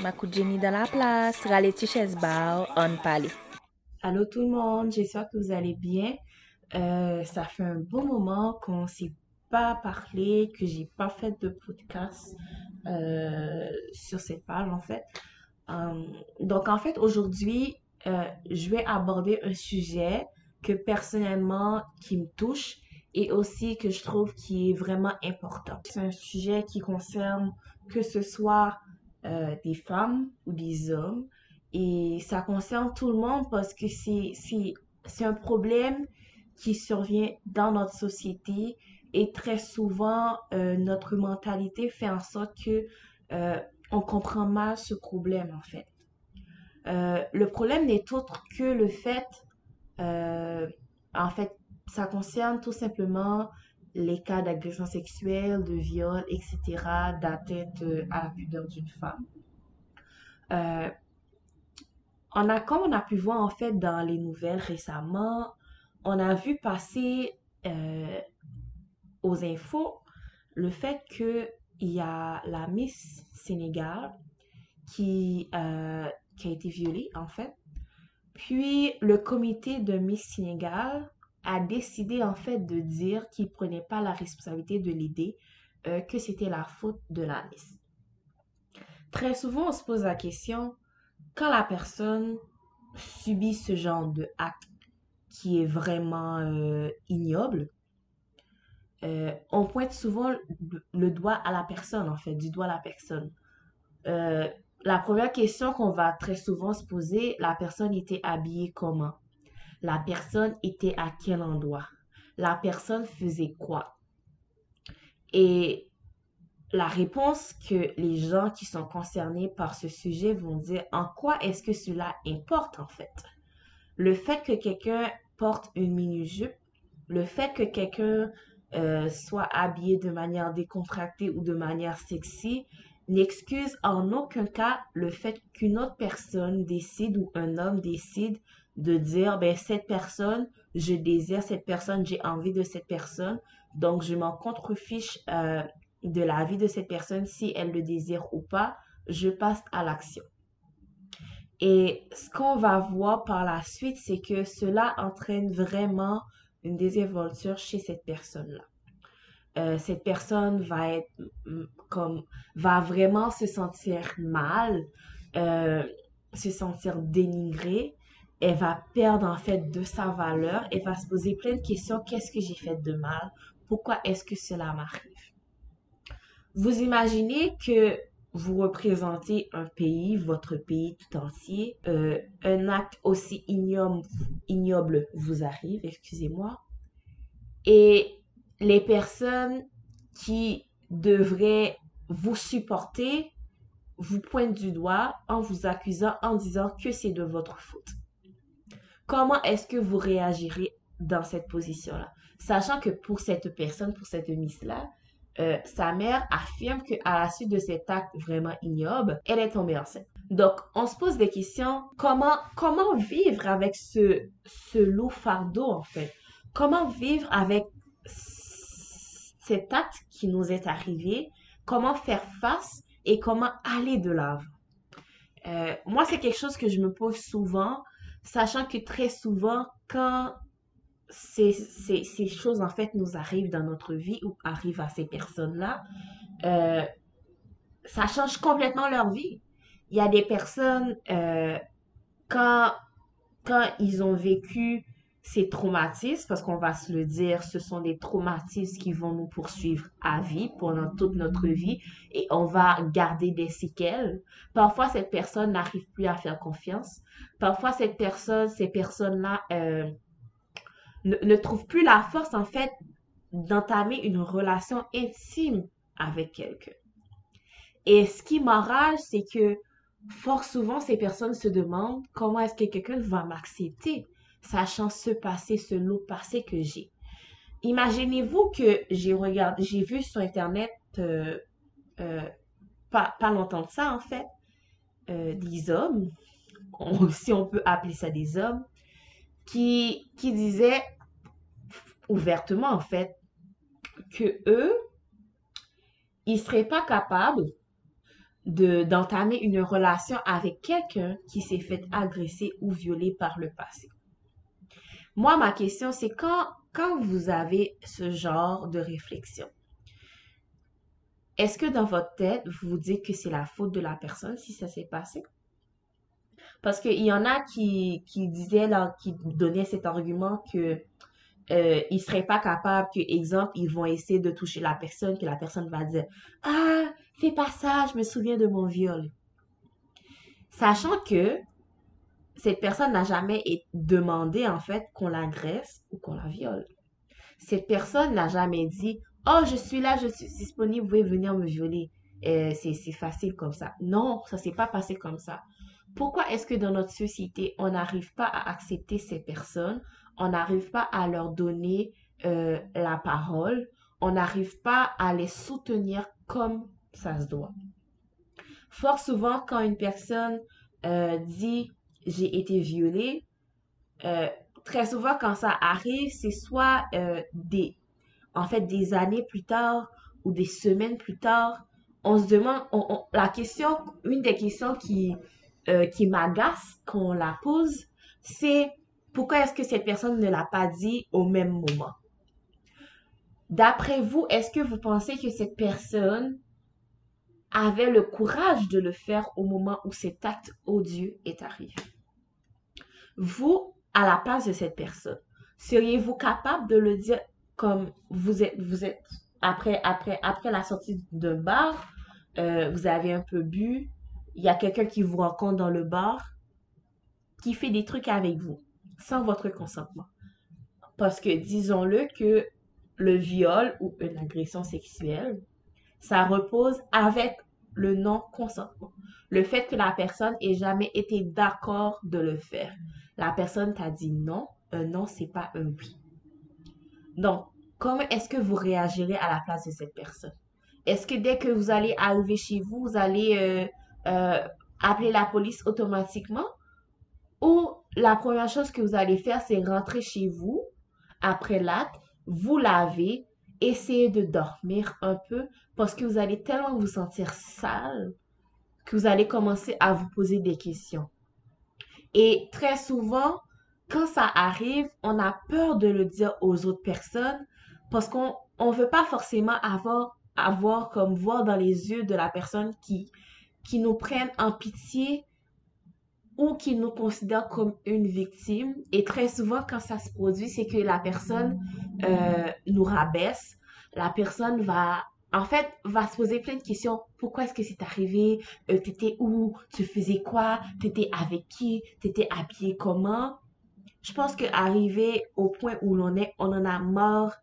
Ma Jenny dans la place, rale ti ches bar, on pale. Allô tout le monde, j'espère que vous allez bien. Euh, ça fait un bon moment qu'on s'est pas parlé, que j'ai pas fait de podcast euh, sur cette page en fait. Euh, donc en fait aujourd'hui, je vais aborder un sujet que personnellement qui me touche et aussi que je trouve qui est vraiment important. C'est un sujet qui concerne que ce soit euh, des femmes ou des hommes. Et ça concerne tout le monde parce que c'est, un problème qui survient dans notre société et très souvent euh, notre mentalité fait en sorte que euh, on comprend mal ce problème en fait. Le problème n'est autre que le fait, en fait, ça concerne tout simplement les cas d'agression sexuelle, de viol, etc., d'atteinte euh, à la pudeur d'une femme. Euh, on a, comme on a pu voir en fait dans les nouvelles récemment, on a vu passer euh, aux infos le fait que il y a la Miss Sénégal qui, qui a été violée en fait. Puis le comité de Miss Sénégal a décidé en fait de dire qu'il prenait pas la responsabilité de l'aider, euh, que c'était la faute de la Miss. Très souvent, on se pose la question, quand la personne subit ce genre de acte qui est vraiment euh, ignoble, euh, on pointe souvent le, doigt à la personne, en fait, du doigt à la personne. La première question qu'on va très souvent se poser, la personne était habillée comment? La personne était à quel endroit? La personne faisait quoi? Et la réponse que les gens qui sont concernés par ce sujet vont dire, en quoi est-ce que cela importe en fait? Le fait que quelqu'un porte une mini-jupe, le fait que quelqu'un euh, soit habillé de manière décontractée ou de manière sexy, n'excuse en aucun cas le fait qu'une autre personne décide ou un homme décide de dire, ben, cette personne, je désire cette personne, j'ai envie de cette personne, donc je m'en contrefiche euh, de la vie de cette personne, si elle le désire ou pas, je passe à l'action. Et ce qu'on va voir par la suite, c'est que cela entraîne vraiment une désinvolture chez cette personne-là. Euh, cette personne va être mm, comme, va vraiment se sentir mal, euh, se sentir dénigrée. Elle va perdre en fait de sa valeur. Elle va se poser plein de questions. Qu'est-ce que j'ai fait de mal? Pourquoi est-ce que cela m'arrive? Vous imaginez que vous représentez un pays, votre pays tout entier, euh, un acte aussi ignoble, ignoble vous arrive, excusez-moi, et les personnes qui devraient vous supporter vous pointent du doigt en vous accusant, en disant que c'est de votre faute. Comment est-ce que vous réagirez dans cette position-là? Sachant que pour cette personne, pour cette miss-là, euh, sa mère affirme qu'à la suite de cet acte vraiment ignoble, elle est tombée enceinte. Donc, on se pose des questions. Comment, comment vivre avec ce, ce lourd fardeau, en fait? Comment vivre avec cet acte qui nous est arrivé? Comment faire face et comment aller de l'avant? Euh, moi, c'est quelque chose que je me pose souvent, sachant que très souvent, quand ces, ces, choses, en fait, nous arrivent dans notre vie ou arrivent à ces personnes-là, euh, ça change complètement leur vie. Il y a des personnes, euh, quand, quand ils ont vécu ces traumatismes, parce qu'on va se le dire, ce sont des traumatismes qui vont nous poursuivre à vie pendant toute notre vie et on va garder des séquelles. Parfois, cette personne n'arrive plus à faire confiance. Parfois, cette personne, ces personnes-là, euh, ne, ne trouve plus la force, en fait, d'entamer une relation intime avec quelqu'un. Et ce qui m'enrage, c'est que fort souvent, ces personnes se demandent comment est-ce que quelqu'un va m'accepter, sachant ce passé, ce lot passé que j'ai. Imaginez-vous que j'ai regardé, j'ai vu sur Internet, euh, euh, pas, pas longtemps de ça, en fait, euh, des hommes, si on peut appeler ça des hommes, qui, qui disaient ouvertement, en fait, que eux, ils seraient pas capables de d'entamer une relation avec quelqu'un qui s'est fait agresser ou violer par le passé. Moi, ma question, c'est quand, quand vous avez ce genre de réflexion, est-ce que dans votre tête, vous vous dites que c'est la faute de la personne si ça s'est passé? Parce qu'il y en a qui, qui disaient, là, qui donnaient cet argument que euh, ils seraient pas capables que, exemple, ils vont essayer de toucher la personne, que la personne va dire, ah, fais pas ça, je me souviens de mon viol. Sachant que cette personne n'a jamais demandé, en fait, qu'on l'agresse ou qu'on la viole. Cette personne n'a jamais dit, oh, je suis là, je suis disponible, vous pouvez venir me violer. Euh, c'est facile comme ça. Non, ça s'est pas passé comme ça. Pourquoi est-ce que dans notre société, on n'arrive pas à accepter ces personnes? On n'arrive pas à leur donner euh, la parole, on n'arrive pas à les soutenir comme ça se doit. Fort souvent, quand une personne euh, dit j'ai été violée, euh, très souvent quand ça arrive, c'est soit des, en fait, des années plus tard ou des semaines plus tard, on se demande, la question, une des questions qui, qui m'agace quand on la pose, c'est pourquoi est-ce que cette personne ne l'a pas dit au même moment? D'après vous, est-ce que vous pensez que cette personne avait le courage de le faire au moment où cet acte odieux est arrivé? Vous, à la place de cette personne, seriez-vous capable de le dire comme vous êtes, vous êtes après, après, après la sortie d'un bar, euh, vous avez un peu bu, il y a quelqu'un qui vous rencontre dans le bar, qui fait des trucs avec vous sans votre consentement? Parce que disons-le que le viol ou une agression sexuelle, ça repose avec le non-consentement. Le fait que la personne ait jamais été d'accord de le faire. La personne t'a dit non, un non, c'est pas un oui. Donc, comment est-ce que vous réagirez à la place de cette personne? Est-ce que dès que vous allez arriver chez vous, vous allez euh, euh, appeler la police automatiquement? Ou la première chose que vous allez faire, c'est rentrer chez vous après l'acte, vous laver, essayer de dormir un peu parce que vous allez tellement vous sentir sale que vous allez commencer à vous poser des questions. Et très souvent, quand ça arrive, on a peur de le dire aux autres personnes parce qu'on ne veut pas forcément avoir, avoir comme voir dans les yeux de la personne qui, qui nous prenne en pitié ou qui nous considère comme une victime. Et très souvent, quand ça se produit, c'est que la personne euh, nous rabaisse. La personne va, en fait, va se poser plein de questions. Pourquoi est-ce que c'est arrivé? Euh, t'étais où? Tu faisais quoi? T'étais avec qui? T'étais habillé comment? Je pense qu'arriver au point où l'on est, on en a marre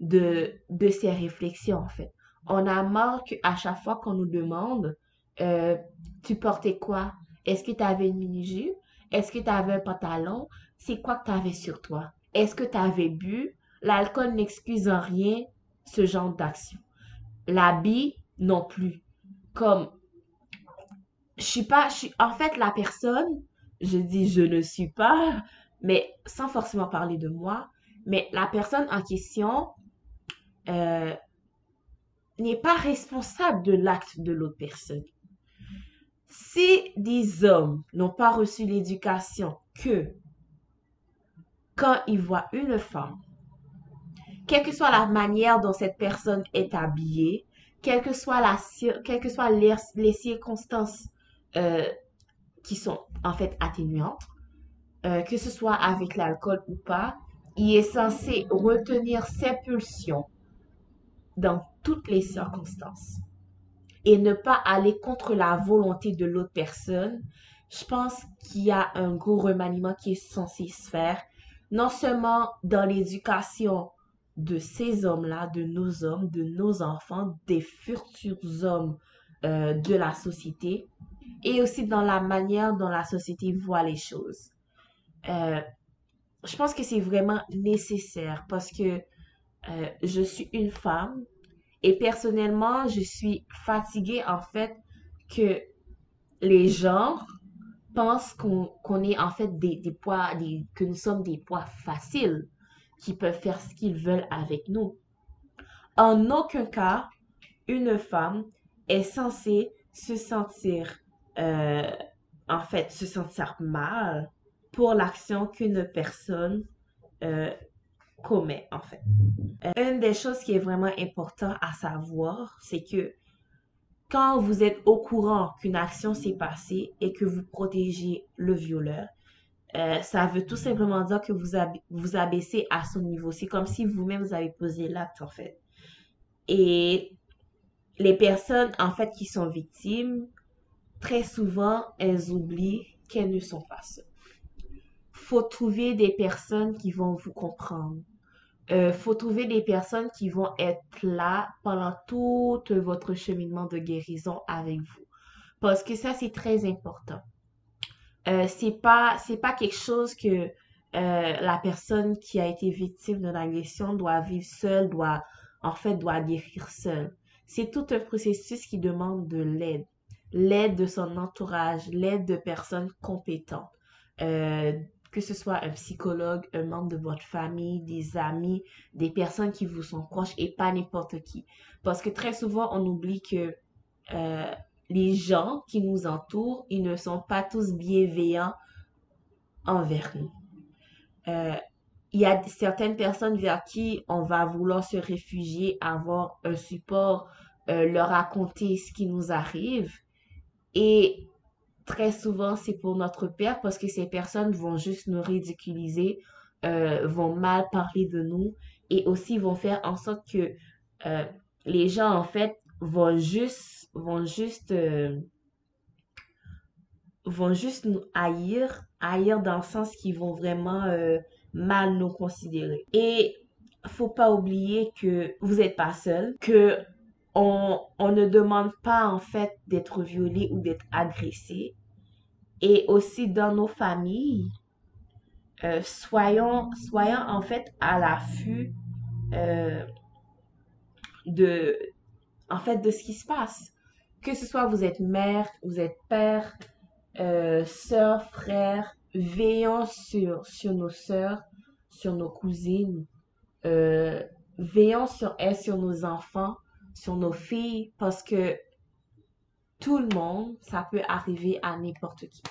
de, de ces réflexions, en fait. On a marre qu'à chaque fois qu'on nous demande, euh, tu portais quoi? Est-ce que tu avais une mini-jupe? Est-ce que tu avais un pantalon? C'est quoi que tu avais sur toi? Est-ce que tu avais bu? L'alcool n'excuse en rien ce genre d'action. L'habit non plus. Comme, je suis pas, je suis, en fait, la personne, je dis je ne suis pas, mais sans forcément parler de moi, mais la personne en question euh, n'est pas responsable de l'acte de l'autre personne. Si des hommes n'ont pas reçu l'éducation que quand ils voient une femme, quelle que soit la manière dont cette personne est habillée, quelles que soient, la, que soient les, circonstances euh, qui sont en fait atténuantes, euh, que ce soit avec l'alcool ou pas, il est censé retenir ses pulsions dans toutes les circonstances et ne pas aller contre la volonté de l'autre personne, je pense qu'il y a un gros remaniement qui est censé se faire, non seulement dans l'éducation de ces hommes-là, de nos hommes, de nos enfants, des futurs hommes euh, de la société, et aussi dans la manière dont la société voit les choses. Euh, je pense que c'est vraiment nécessaire parce que euh, je suis une femme, et personnellement, je suis fatiguée en fait que les gens pensent qu'on est en fait des, des poids, que nous sommes des poids faciles qui peuvent faire ce qu'ils veulent avec nous. En aucun cas, une femme est censée se sentir, euh, en fait, se sentir mal pour l'action qu'une personne euh, commet, en fait. Euh, une des choses qui est vraiment important à savoir, c'est que quand vous êtes au courant qu'une action s'est passée et que vous protégez le violeur, euh, ça veut tout simplement dire que vous vous abaissez à son niveau. C'est comme si vous-même vous avez posé l'acte, en fait. Et les personnes, en fait, qui sont victimes, très souvent, elles oublient qu'elles ne sont pas seules. Faut trouver des personnes qui vont vous comprendre. Euh, faut trouver des personnes qui vont être là pendant tout votre cheminement de guérison avec vous. Parce que ça, c'est très important. Euh, c'est pas, c'est pas quelque chose que euh, la personne qui a été victime de l'agression doit vivre seule, doit, en fait, doit guérir seule. C'est tout un processus qui demande de l'aide. L'aide de son entourage, l'aide de personnes compétentes. Euh, que ce soit un psychologue, un membre de votre famille, des amis, des personnes qui vous sont proches et pas n'importe qui. Parce que très souvent, on oublie que les gens qui nous entourent, ils ne sont pas tous bienveillants envers nous. Euh, il y a certaines personnes vers qui on va vouloir se réfugier, avoir un support, euh, leur raconter ce qui nous arrive. Et très souvent, c'est pour notre père parce que ces personnes vont juste nous ridiculiser, euh, vont mal parler de nous et aussi vont faire en sorte que les gens, en fait, vont juste, vont juste, euh, vont juste nous haïr, haïr dans le sens qu'ils vont vraiment mal nous considérer. Et faut pas oublier que vous n'êtes pas seul, que on, on, ne demande pas en fait d'être violé ou d'être agressé et aussi dans nos familles, euh, soyons, soyons en fait à l'affût euh, de, en fait, de ce qui se passe. Que ce soit vous êtes mère, vous êtes père, euh, soeur, frère, veillons sur, sur nos soeurs, sur nos cousines, euh, veillons sur elles, sur nos enfants, sur nos filles, parce que tout le monde, ça peut arriver à n'importe qui.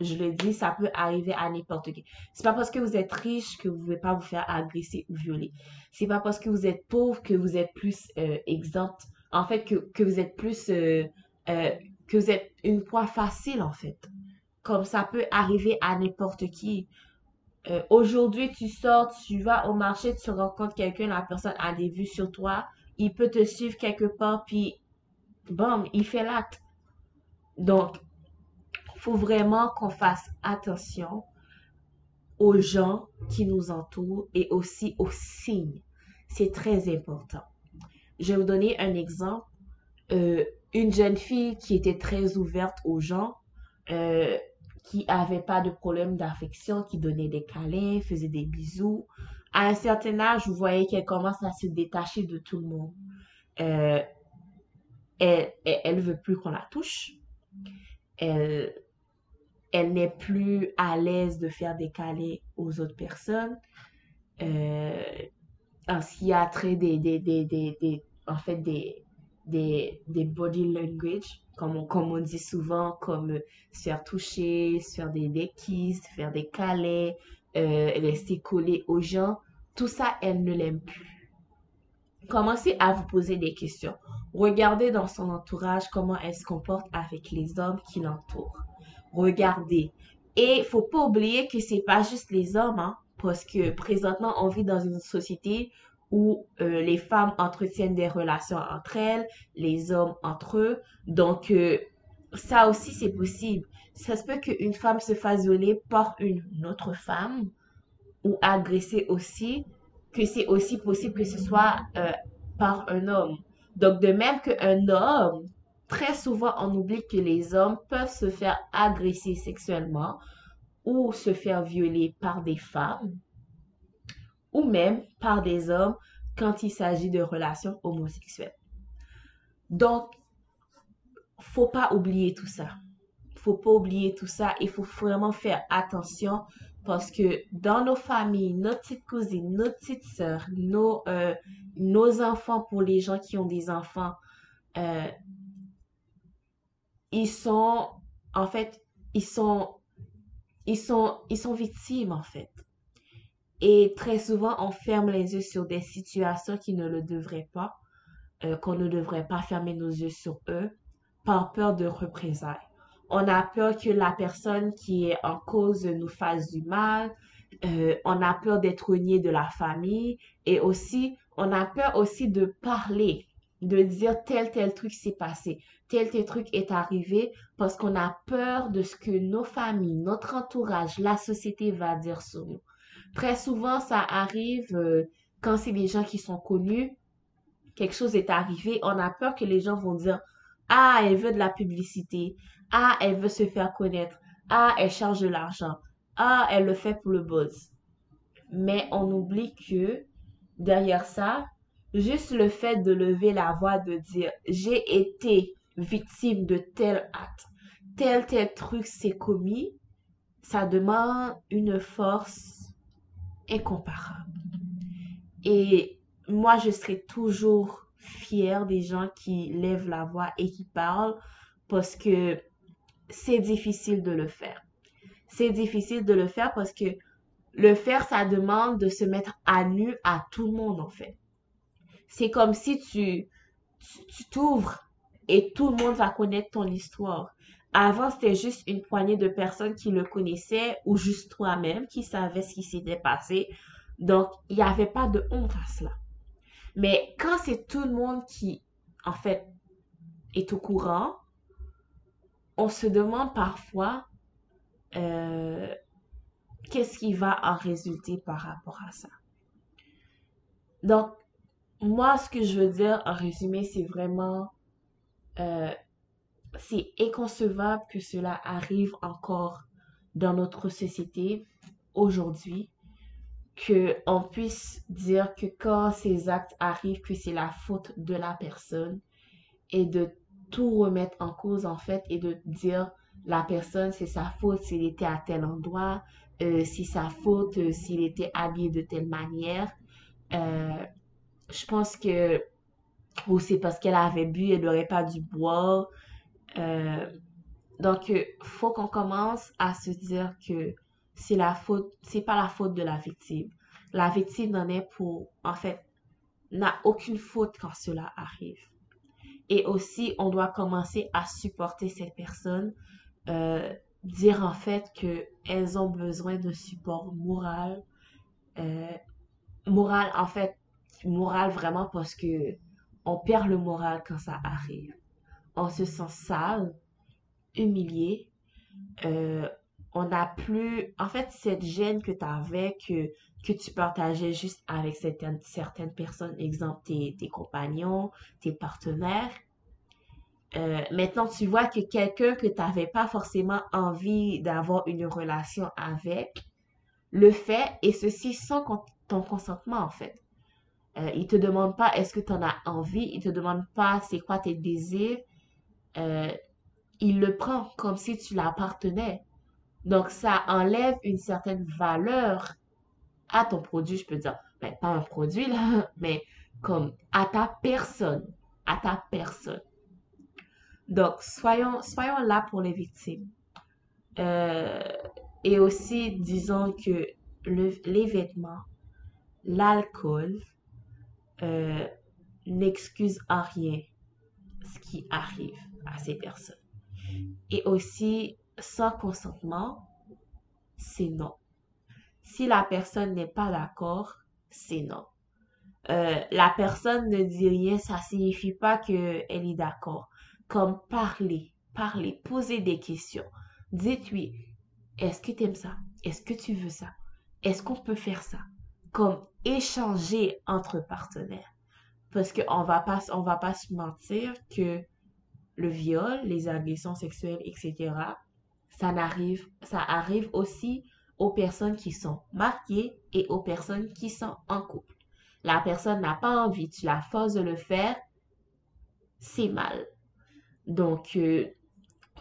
Je le dis, ça peut arriver à n'importe qui. C'est pas parce que vous êtes riche que vous ne pouvez pas vous faire agresser ou violer. C'est pas parce que vous êtes pauvre que vous êtes plus euh, exempt. En fait, que, vous êtes plus euh, euh, que vous êtes une proie facile en fait. Comme ça peut arriver à n'importe qui. Aujourd'hui, tu sors, tu vas au marché, tu rencontres quelqu'un, la personne a des vues sur toi, il peut te suivre quelque part, puis Bon, il fait l'acte. Donc, faut vraiment qu'on fasse attention aux gens qui nous entourent et aussi aux signes. C'est très important. Je vais vous donner un exemple. Euh, une jeune fille qui était très ouverte aux gens, euh, qui avait pas de problème d'affection, qui donnait des câlins, faisait des bisous. À un certain âge, vous voyez qu'elle commence à se détacher de tout le monde. Euh, elle, elle, veut plus qu'on la touche. Elle, elle n'est plus à l'aise de faire des câlins aux autres personnes. En ce qui a trait des, des, des, des, en fait, des, des, des body language, comme on, comme on dit souvent, comme se faire toucher, se faire des, des kisses, faire des câlins, euh, rester collé aux gens. Tout ça, elle ne l'aime plus. Commencez à vous poser des questions. Regardez dans son entourage comment elle se comporte avec les hommes qui l'entourent. Regardez. Et faut pas oublier que c'est pas juste les hommes, hein, parce que présentement, on vit dans une société où euh, les femmes entretiennent des relations entre elles, les hommes entre eux. Donc, euh, ça aussi, c'est possible. Ça se peut qu'une femme se fasse violer par une autre femme ou agressée aussi, que c'est aussi possible que ce soit euh, par un homme. Donc, de même qu'un homme, très souvent, on oublie que les hommes peuvent se faire agresser sexuellement ou se faire violer par des femmes ou même par des hommes quand il s'agit de relations homosexuelles. Donc, faut pas oublier tout ça. Faut pas oublier tout ça. Il faut vraiment faire attention parce que dans nos familles, nos petites cousines, nos petites sœurs, nos, euh, nos enfants pour les gens qui ont des enfants, euh, ils sont, en fait, ils sont, ils sont, ils sont victimes, en fait. Et très souvent, on ferme les yeux sur des situations qui ne le devraient pas, euh, qu'on ne devrait pas fermer nos yeux sur eux par peur de représailles. On a peur que la personne qui est en cause nous fasse du mal. Euh, on a peur d'être nié de la famille. Et aussi, on a peur aussi de parler, de dire tel, tel truc s'est passé, tel, tel truc est arrivé parce qu'on a peur de ce que nos familles, notre entourage, la société va dire sur nous. Très souvent, ça arrive euh, quand c'est des gens qui sont connus, quelque chose est arrivé, on a peur que les gens vont dire ah, elle veut de la publicité. Ah, elle veut se faire connaître. Ah, elle charge de l'argent. Ah, elle le fait pour le buzz. Mais on oublie que derrière ça, juste le fait de lever la voix, de dire j'ai été victime de tel acte, tel tel truc s'est commis, ça demande une force incomparable. Et moi, je serai toujours fière des gens qui lèvent la voix et qui parlent parce que c'est difficile de le faire. C'est difficile de le faire parce que le faire, ça demande de se mettre à nu à tout le monde, en fait. C'est comme si tu, tu t'ouvres et tout le monde va connaître ton histoire. Avant, c'était juste une poignée de personnes qui le connaissaient ou juste toi-même qui savais ce qui s'était passé. Donc, il n'y avait pas de honte à cela. Mais quand c'est tout le monde qui, en fait, est au courant, on se demande parfois euh, qu'est-ce qui va en résulter par rapport à ça. Donc, moi, ce que je veux dire en résumé, c'est vraiment, euh, c'est inconcevable que cela arrive encore dans notre société aujourd'hui que on puisse dire que quand ces actes arrivent, que c'est la faute de la personne et de tout remettre en cause en fait et de dire la personne c'est sa faute s'il était à tel endroit, euh, c'est sa faute euh, s'il était habillé de telle manière. Je pense que ou c'est parce qu'elle avait bu, elle n'aurait pas dû boire. Euh, donc, faut qu'on commence à se dire que c'est la faute, c'est pas la faute de la victime. La victime n'en est pour, en fait, n'a aucune faute quand cela arrive. Et aussi, on doit commencer à supporter ces personnes, euh, dire en fait qu'elles ont besoin de support moral, euh, moral en fait, moral vraiment parce que on perd le moral quand ça arrive. On se sent sale, humilié, euh, on n'a plus, en fait, cette gêne que tu avais, que, que tu partageais juste avec certaines, personnes, exemple tes, tes compagnons, tes partenaires. Euh, maintenant, tu vois que quelqu'un que tu n'avais pas forcément envie d'avoir une relation avec, le fait, et ceci sans ton consentement, en fait. Euh, il te demande pas est-ce que tu en as envie, il te demande pas c'est quoi tes désirs? Euh, il le prend comme si tu l'appartenais. Donc, ça enlève une certaine valeur à ton produit, je peux dire. Ben, pas un produit, là, mais comme à ta personne. À ta personne. Donc, soyons, soyons là pour les victimes. Euh, et aussi, disons que les vêtements, l'alcool, euh, n'excusent en rien ce qui arrive à ces personnes. Et aussi, sans consentement, c'est non. Si la personne n'est pas d'accord, c'est non. Euh, la personne ne dit rien, ça signifie pas qu'elle est d'accord. Comme parler, parler, poser des questions. Dites-lui, est-ce que tu aimes ça? Est-ce que tu veux ça? Est-ce qu'on peut faire ça? Comme échanger entre partenaires. Parce qu'on va pas, on va pas se mentir que le viol, les agressions sexuelles, etc., ça arrive, ça arrive aussi aux personnes qui sont mariées et aux personnes qui sont en couple. La personne n'a pas envie, tu la forces de le faire, c'est mal. Donc, euh,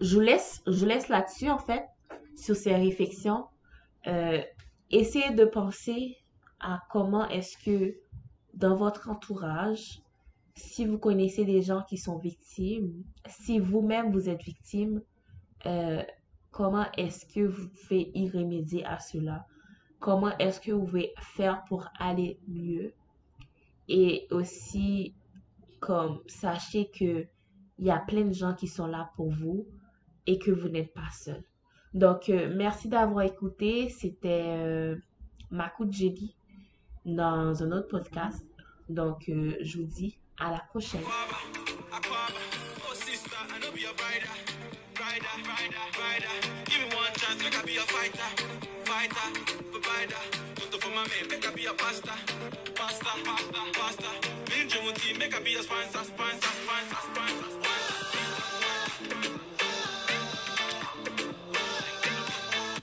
je vous laisse, je laisse là-dessus, en fait, sur ces réflexions. Euh, essayez de penser à comment est-ce que dans votre entourage, si vous connaissez des gens qui sont victimes, si vous-même vous êtes victime, euh, comment est-ce que vous pouvez y remédier à cela? Comment est-ce que vous pouvez faire pour aller mieux? Et aussi, comme, sachez que il y a plein de gens qui sont là pour vous et que vous n'êtes pas seul. Donc, euh, merci d'avoir écouté. C'était euh, ma dans un autre podcast. Donc, euh, je vous dis à la prochaine.